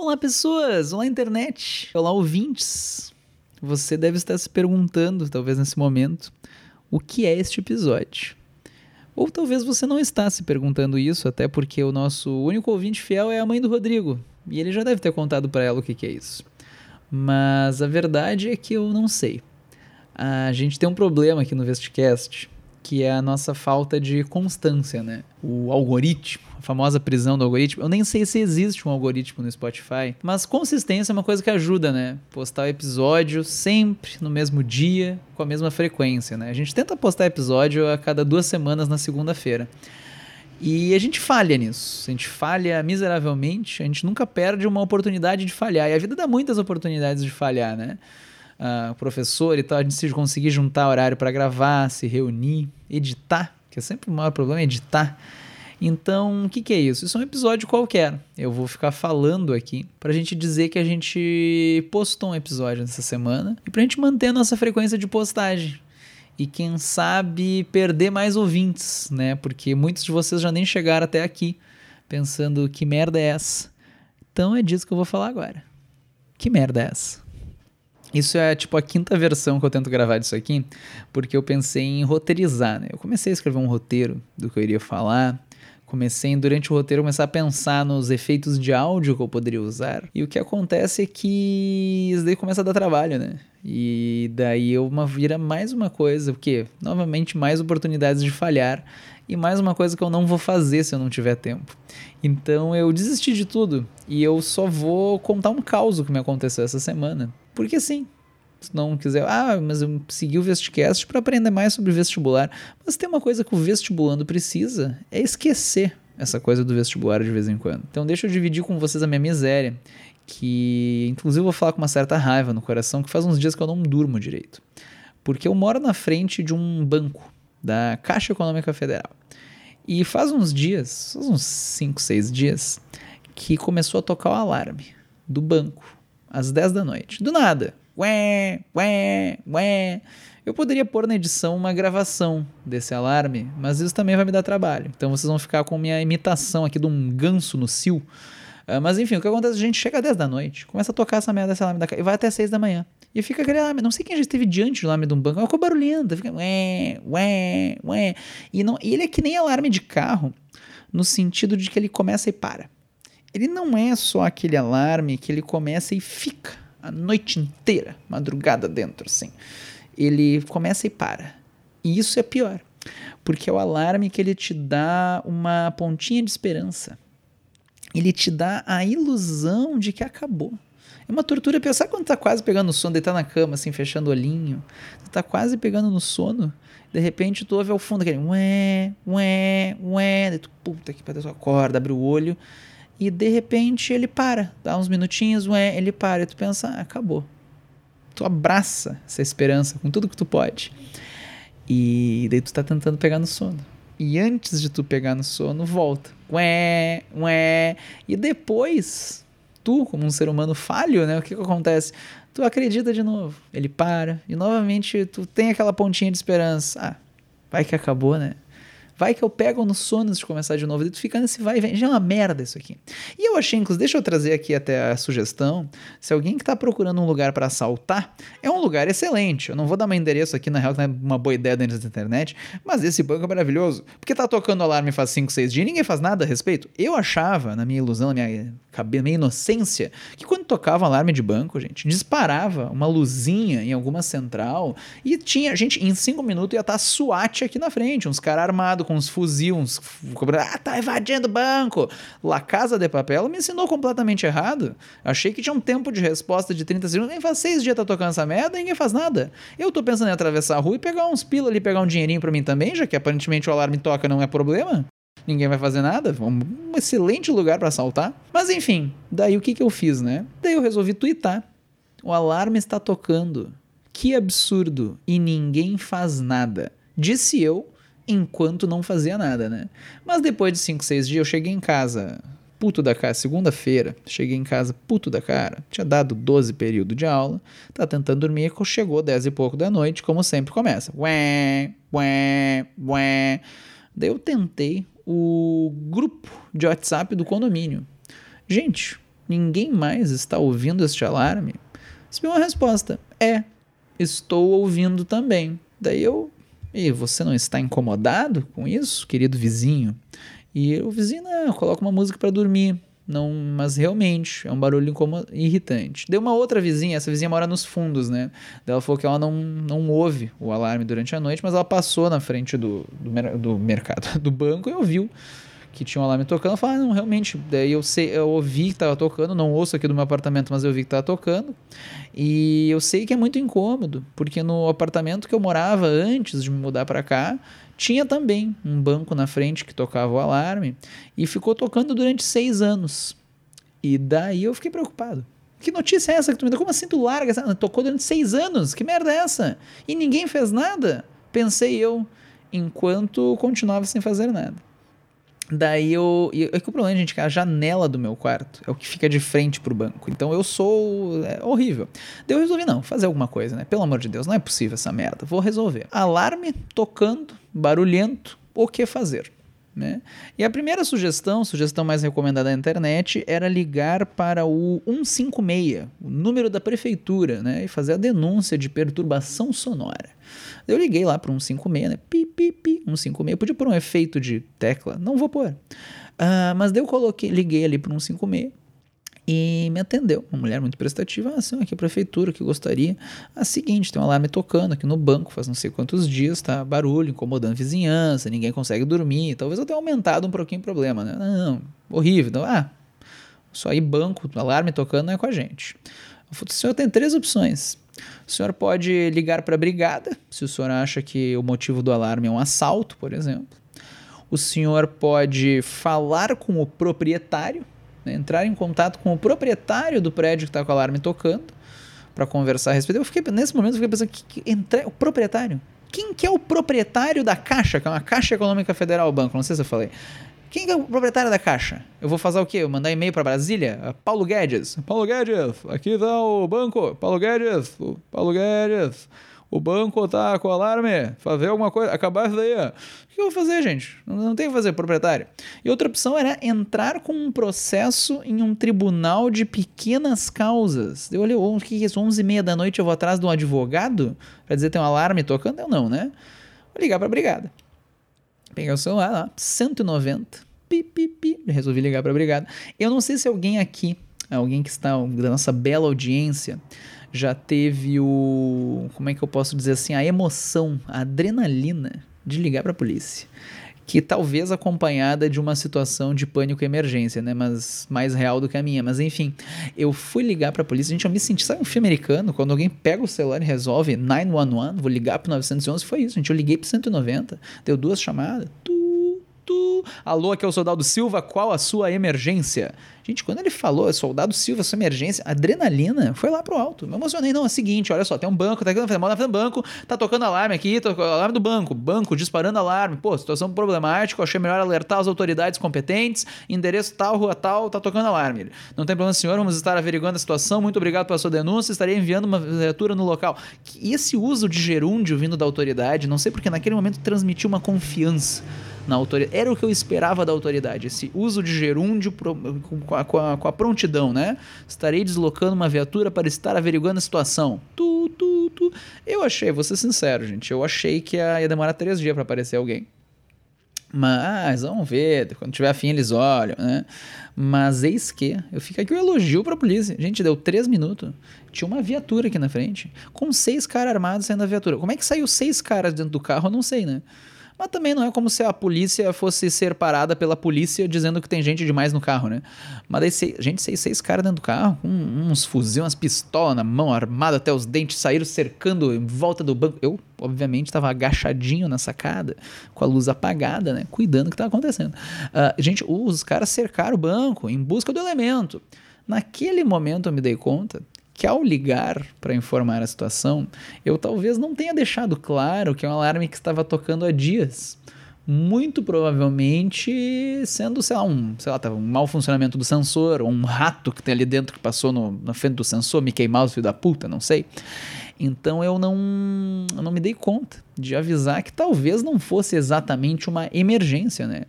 Olá, pessoas! Olá, internet! Olá, ouvintes! Você deve estar se perguntando, talvez nesse momento, o que é este episódio. Ou talvez você não está se perguntando isso, até porque o nosso único ouvinte fiel é a mãe do Rodrigo, e ele já deve ter contado para ela o que, que é isso. Mas a verdade é que eu não sei. A gente tem um problema aqui no Vestcast, que é a nossa falta de constância, né? O algoritmo, a famosa prisão do algoritmo. Eu nem sei se existe um algoritmo no Spotify, mas consistência é uma coisa que ajuda, né? Postar o episódio sempre no mesmo dia, com a mesma frequência, né? A gente tenta postar episódio a cada duas semanas na segunda-feira. E a gente falha nisso. A gente falha miseravelmente, a gente nunca perde uma oportunidade de falhar. E a vida dá muitas oportunidades de falhar, né? Uh, professor e tal, a gente se conseguir juntar horário para gravar, se reunir, editar, que é sempre o maior problema, é editar. Então, o que, que é isso? Isso é um episódio qualquer. Eu vou ficar falando aqui para a gente dizer que a gente postou um episódio nessa semana e para a gente manter a nossa frequência de postagem. E quem sabe perder mais ouvintes, né? Porque muitos de vocês já nem chegaram até aqui pensando que merda é essa. Então é disso que eu vou falar agora. Que merda é essa? Isso é tipo a quinta versão que eu tento gravar disso aqui, porque eu pensei em roteirizar, né? Eu comecei a escrever um roteiro do que eu iria falar, comecei durante o roteiro começar a pensar nos efeitos de áudio que eu poderia usar. E o que acontece é que isso daí começa a dar trabalho, né? E daí eu uma vira mais uma coisa, porque novamente mais oportunidades de falhar e mais uma coisa que eu não vou fazer se eu não tiver tempo. Então eu desisti de tudo e eu só vou contar um caos que me aconteceu essa semana. Porque sim, se não quiser, ah, mas eu segui o Vestcast para aprender mais sobre vestibular. Mas tem uma coisa que o vestibulando precisa, é esquecer essa coisa do vestibular de vez em quando. Então deixa eu dividir com vocês a minha miséria, que inclusive eu vou falar com uma certa raiva no coração, que faz uns dias que eu não durmo direito. Porque eu moro na frente de um banco da Caixa Econômica Federal. E faz uns dias, faz uns 5, 6 dias, que começou a tocar o alarme do banco às 10 da noite. Do nada. Ué, ué, ué. Eu poderia pôr na edição uma gravação desse alarme, mas isso também vai me dar trabalho. Então vocês vão ficar com minha imitação aqui de um ganso no cio. Uh, mas enfim, o que acontece? A gente chega às 10 da noite, começa a tocar essa merda desse alarme da casa e vai até 6 da manhã. E fica aquele alarme. Não sei quem já esteve diante do alarme de um banco. É uma coisa barulhenta. Fica ué, ué, ué. E, não, e ele é que nem alarme de carro, no sentido de que ele começa e para ele não é só aquele alarme que ele começa e fica a noite inteira, madrugada dentro, assim. Ele começa e para. E isso é pior, porque é o alarme que ele te dá uma pontinha de esperança. Ele te dá a ilusão de que acabou. É uma tortura pensar quando tá quase pegando no sono, deitar na cama, assim, fechando o olhinho. Tu tá quase pegando no sono. De repente tu ouve ao fundo aquele ué, ué, ué. Daí tu, puta que pariu, acorda, abre o olho e de repente ele para, dá uns minutinhos, ué, ele para, e tu pensa, ah, acabou. Tu abraça essa esperança com tudo que tu pode. E daí tu tá tentando pegar no sono. E antes de tu pegar no sono, volta. Ué, ué. E depois, tu, como um ser humano falho, né? O que, que acontece? Tu acredita de novo. Ele para. E novamente tu tem aquela pontinha de esperança. Ah, vai que acabou, né? Vai que eu pego no sono antes de começar de novo. E tu fica nesse vai e vem. Já é uma merda isso aqui. E eu achei, inclusive, deixa eu trazer aqui até a sugestão. Se alguém que está procurando um lugar para assaltar, é um lugar excelente. Eu não vou dar meu endereço aqui, na real, que não é uma boa ideia dentro da internet. Mas esse banco é maravilhoso. Porque tá tocando alarme faz 5, 6 dias e ninguém faz nada a respeito. Eu achava, na minha ilusão, na minha cabeça, minha inocência, que quando tocava alarme de banco, gente, disparava uma luzinha em alguma central e tinha, gente, em 5 minutos ia estar tá SWAT aqui na frente, uns caras armados com uns fuzil, uns. Ah, tá invadindo o banco. La Casa de Papel me ensinou completamente errado. Achei que tinha um tempo de resposta de 30 segundos. Nem faz seis dias tá tocando essa merda e ninguém faz nada. Eu tô pensando em atravessar a rua e pegar uns pila ali, pegar um dinheirinho para mim também, já que aparentemente o alarme toca não é problema. Ninguém vai fazer nada. Um excelente lugar para assaltar. Mas enfim, daí o que, que eu fiz, né? Daí eu resolvi twittar. O alarme está tocando. Que absurdo. E ninguém faz nada. Disse eu, enquanto não fazia nada, né? Mas depois de 5, 6 dias eu cheguei em casa puto da cara, segunda-feira, cheguei em casa puto da cara, tinha dado 12 períodos de aula, tá tentando dormir, chegou 10 e pouco da noite, como sempre começa. Ué, ué, ué. Daí eu tentei o grupo de WhatsApp do condomínio. Gente, Ninguém mais está ouvindo este alarme? Recebi uma resposta: É, estou ouvindo também. Daí eu. E você não está incomodado com isso, querido vizinho? E o vizinho, não, coloca uma música para dormir. Não, mas realmente é um barulho irritante. Deu uma outra vizinha, essa vizinha mora nos fundos, né? Ela falou que ela não, não ouve o alarme durante a noite, mas ela passou na frente do, do, do mercado, do banco e ouviu que tinha um alarme tocando. Eu falei, ah, não, realmente. Daí eu, sei, eu ouvi que estava tocando, não ouço aqui do meu apartamento, mas eu vi que estava tocando. E eu sei que é muito incômodo, porque no apartamento que eu morava antes de me mudar para cá, tinha também um banco na frente que tocava o alarme e ficou tocando durante seis anos. E daí eu fiquei preocupado. Que notícia é essa que tu me deu? Como assim tu larga? Essa? Tocou durante seis anos? Que merda é essa? E ninguém fez nada? Pensei eu, enquanto continuava sem fazer nada. Daí eu. É que o problema, gente, é que a janela do meu quarto é o que fica de frente pro banco. Então eu sou. É horrível. Daí eu resolvi, não, fazer alguma coisa, né? Pelo amor de Deus, não é possível essa merda. Vou resolver. Alarme tocando, barulhento, o que fazer? Né? E a primeira sugestão, sugestão mais recomendada na internet, era ligar para o 156, o número da prefeitura, né? e fazer a denúncia de perturbação sonora. Eu liguei lá para um 156, né? Pi, pi, pi, 156. Podia pôr um efeito de tecla, não vou pôr. Uh, mas daí eu coloquei, liguei ali para um 156 e me atendeu. Uma mulher muito prestativa. Ah, sim, aqui é a prefeitura que gostaria. Ah, seguinte, tem um alarme tocando aqui no banco faz não sei quantos dias, tá barulho, incomodando a vizinhança, ninguém consegue dormir. Talvez eu tenha aumentado um pouquinho o problema, né? Não, não horrível. Então, ah, só aí banco, alarme tocando não é com a gente. O senhor tem três opções. O senhor pode ligar para a brigada, se o senhor acha que o motivo do alarme é um assalto, por exemplo. O senhor pode falar com o proprietário, entrar em contato com o proprietário do prédio que está com o alarme tocando, para conversar a respeito. Eu fiquei, nesse momento, eu fiquei pensando, que, que, entre, o proprietário? Quem que é o proprietário da Caixa, que é uma Caixa Econômica Federal Banco? Não sei se eu falei. Quem é o proprietário da caixa? Eu vou fazer o quê? Eu mandar e-mail para Brasília? Paulo Guedes. Paulo Guedes, aqui está o banco. Paulo Guedes, Paulo Guedes. O banco tá com alarme. Fazer alguma coisa, acabar isso daí. O que eu vou fazer, gente? Não, tem que fazer, proprietário. E outra opção era entrar com um processo em um tribunal de pequenas causas. Eu olhei, o que é isso? 11 e meia da noite eu vou atrás de um advogado para dizer tem um alarme tocando? Eu não, né? Vou ligar para a brigada. Peguei o celular lá, 190. Pi, pi, pi. Resolvi ligar para a brigada. Eu não sei se alguém aqui, alguém que está da nossa bela audiência, já teve o. Como é que eu posso dizer assim? A emoção, a adrenalina de ligar para a polícia que talvez acompanhada de uma situação de pânico e emergência, né? Mas mais real do que a minha. Mas enfim, eu fui ligar para a polícia, gente, eu me senti, sabe um filme americano, quando alguém pega o celular e resolve 911, vou ligar pro 911, foi isso, gente, eu liguei pro 190, deu duas chamadas, tu, tu, alô, aqui é o Soldado Silva, qual a sua emergência? Gente, quando ele falou, soldado Silva, sua emergência, adrenalina foi lá pro alto. Me emocionei. Não, é o seguinte, olha só, tem um banco, tá aqui na frente do banco, tá tocando alarme aqui, tocando alarme do banco, banco disparando alarme. Pô, situação problemática, achei melhor alertar as autoridades competentes, endereço tal, rua tal, tá tocando alarme. Não tem problema, senhor, vamos estar averiguando a situação. Muito obrigado pela sua denúncia, estarei enviando uma viatura no local. E esse uso de gerúndio vindo da autoridade, não sei porque naquele momento transmitiu uma confiança na autoridade. Era o que eu esperava da autoridade, esse uso de gerúndio com a, com a, com a prontidão, né? Estarei deslocando uma viatura para estar averiguando a situação. Tu, tu, tu. Eu achei, vou ser sincero, gente, eu achei que ia demorar três dias para aparecer alguém. Mas vamos ver, quando tiver afim eles olham, né? Mas eis que, eu fico aqui o elogio pra polícia. Gente, deu três minutos. Tinha uma viatura aqui na frente, com seis caras armados saindo da viatura. Como é que saiu seis caras dentro do carro? Eu não sei, né? Mas também não é como se a polícia fosse ser parada pela polícia dizendo que tem gente demais no carro, né? Mas daí, seis, gente, seis, seis caras dentro do carro, com uns fuzil, umas pistolas na mão, armado até os dentes, saíram cercando em volta do banco. Eu, obviamente, estava agachadinho na sacada, com a luz apagada, né? Cuidando do que estava acontecendo. Uh, gente, os caras cercaram o banco em busca do elemento. Naquele momento eu me dei conta que ao ligar para informar a situação, eu talvez não tenha deixado claro que é um alarme que estava tocando há dias. Muito provavelmente sendo, sei lá, um, sei lá, um mau funcionamento do sensor, ou um rato que tem ali dentro que passou no, na frente do sensor, Mickey Mouse, filho da puta, não sei. Então eu não, eu não me dei conta de avisar que talvez não fosse exatamente uma emergência, né?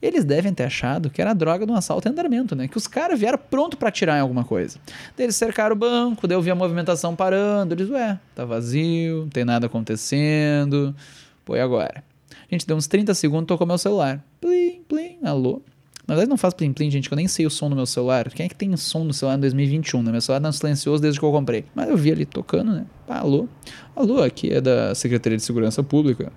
Eles devem ter achado que era a droga de um assalto em andamento, né? Que os caras vieram pronto para atirar em alguma coisa. Daí eles cercaram o banco, daí eu vi a movimentação parando. Eles, ué, tá vazio, não tem nada acontecendo. Pô, e agora? A gente deu uns 30 segundos, tocou meu celular. Plim, plim, alô. Na verdade não faz plim plim, gente, que eu nem sei o som do meu celular. Quem é que tem som no celular em 2021, né? Meu celular tá silencioso desde que eu comprei. Mas eu vi ali tocando, né? Alô? Alô, aqui é da Secretaria de Segurança Pública.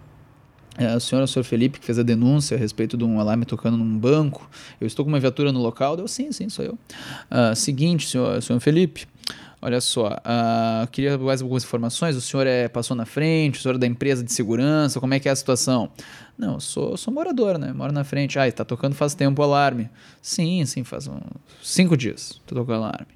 É, o senhor, o senhor Felipe, que fez a denúncia a respeito de um alarme tocando num banco. Eu estou com uma viatura no local. Deu sim, sim, sou eu. Uh, seguinte, senhor, senhor Felipe. Olha só, uh, queria mais algumas informações. O senhor é, passou na frente, o senhor é da empresa de segurança, como é que é a situação? Não, eu sou, sou morador, né? Moro na frente. Ah, está tocando faz tempo o alarme. Sim, sim, faz uns cinco dias. Tô tocando alarme.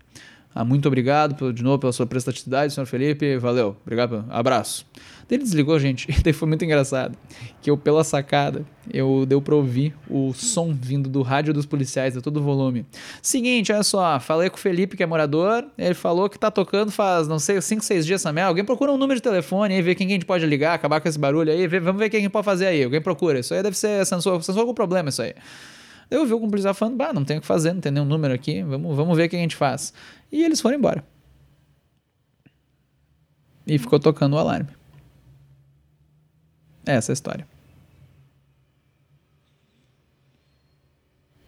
Ah, muito obrigado de novo pela sua prestatividade, senhor Felipe. Valeu, obrigado. Abraço. Ele desligou, gente. Daí foi muito engraçado. Que eu, pela sacada, eu deu pra ouvir o som vindo do rádio dos policiais, a todo volume. Seguinte, olha só. Falei com o Felipe, que é morador. Ele falou que tá tocando faz, não sei, 5, 6 dias merda. Alguém procura um número de telefone aí, ver quem a gente pode ligar, acabar com esse barulho aí. Vamos ver quem a gente pode fazer aí. Alguém procura. Isso aí deve ser sensor, sensor problema, isso aí. Eu vi o policial falando, bah, não tem o que fazer, não tem nenhum número aqui, vamos, vamos ver o que a gente faz. E eles foram embora. E ficou tocando o alarme. É essa a história.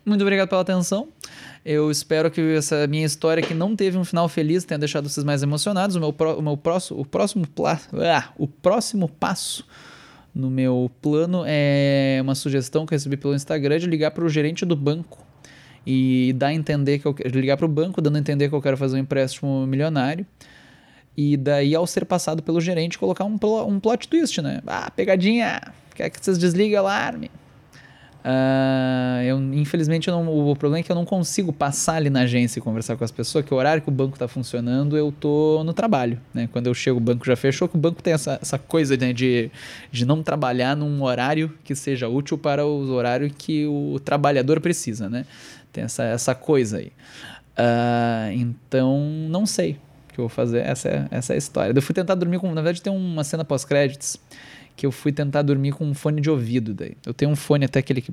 Muito obrigado pela atenção. Eu espero que essa minha história que não teve um final feliz tenha deixado vocês mais emocionados. O meu, pro, o meu próximo, o próximo, ah, o próximo passo no meu plano é uma sugestão que eu recebi pelo Instagram de ligar para o gerente do banco e dar a entender que eu ligar para o banco dando a entender que eu quero fazer um empréstimo milionário e daí ao ser passado pelo gerente colocar um, um plot twist, né? Ah, pegadinha, quer que vocês desliguem o alarme? Uh, eu, infelizmente, eu não, o problema é que eu não consigo passar ali na agência e conversar com as pessoas, que o horário que o banco está funcionando, eu tô no trabalho. Né? Quando eu chego, o banco já fechou, que o banco tem essa, essa coisa né, de, de não trabalhar num horário que seja útil para o horário que o trabalhador precisa. Né? Tem essa, essa coisa aí. Uh, então, não sei o que eu vou fazer. Essa é, essa é a história. Eu fui tentar dormir com. Na verdade, tem uma cena pós-créditos que eu fui tentar dormir com um fone de ouvido daí. Eu tenho um fone até aquele que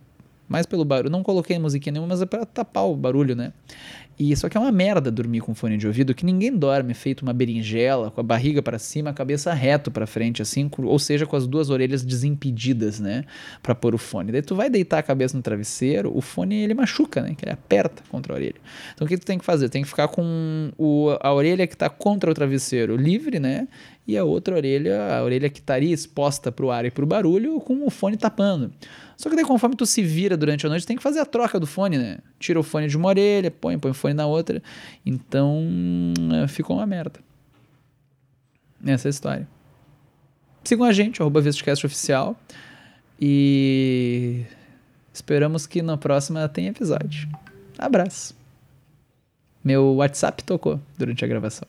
mais pelo barulho, não coloquei musiquinha nenhuma, mas é para tapar o barulho, né? E só que é uma merda dormir com fone de ouvido, que ninguém dorme feito uma berinjela, com a barriga para cima, a cabeça reto para frente, assim, ou seja, com as duas orelhas desimpedidas, né, para pôr o fone. Daí tu vai deitar a cabeça no travesseiro, o fone ele machuca, né, que ele aperta contra a orelha. Então o que tu tem que fazer? Tem que ficar com o, a orelha que está contra o travesseiro livre, né, e a outra orelha, a orelha que estaria exposta para o ar e para o barulho, com o fone tapando. Só que daí, conforme tu se vira durante a noite, tem que fazer a troca do fone, né? Tira o fone de uma orelha, põe, põe o fone na outra. Então, ficou uma merda. Essa é a história. Sigam a gente, arroba Vestcast Oficial. E esperamos que na próxima tenha episódio. Abraço. Meu WhatsApp tocou durante a gravação.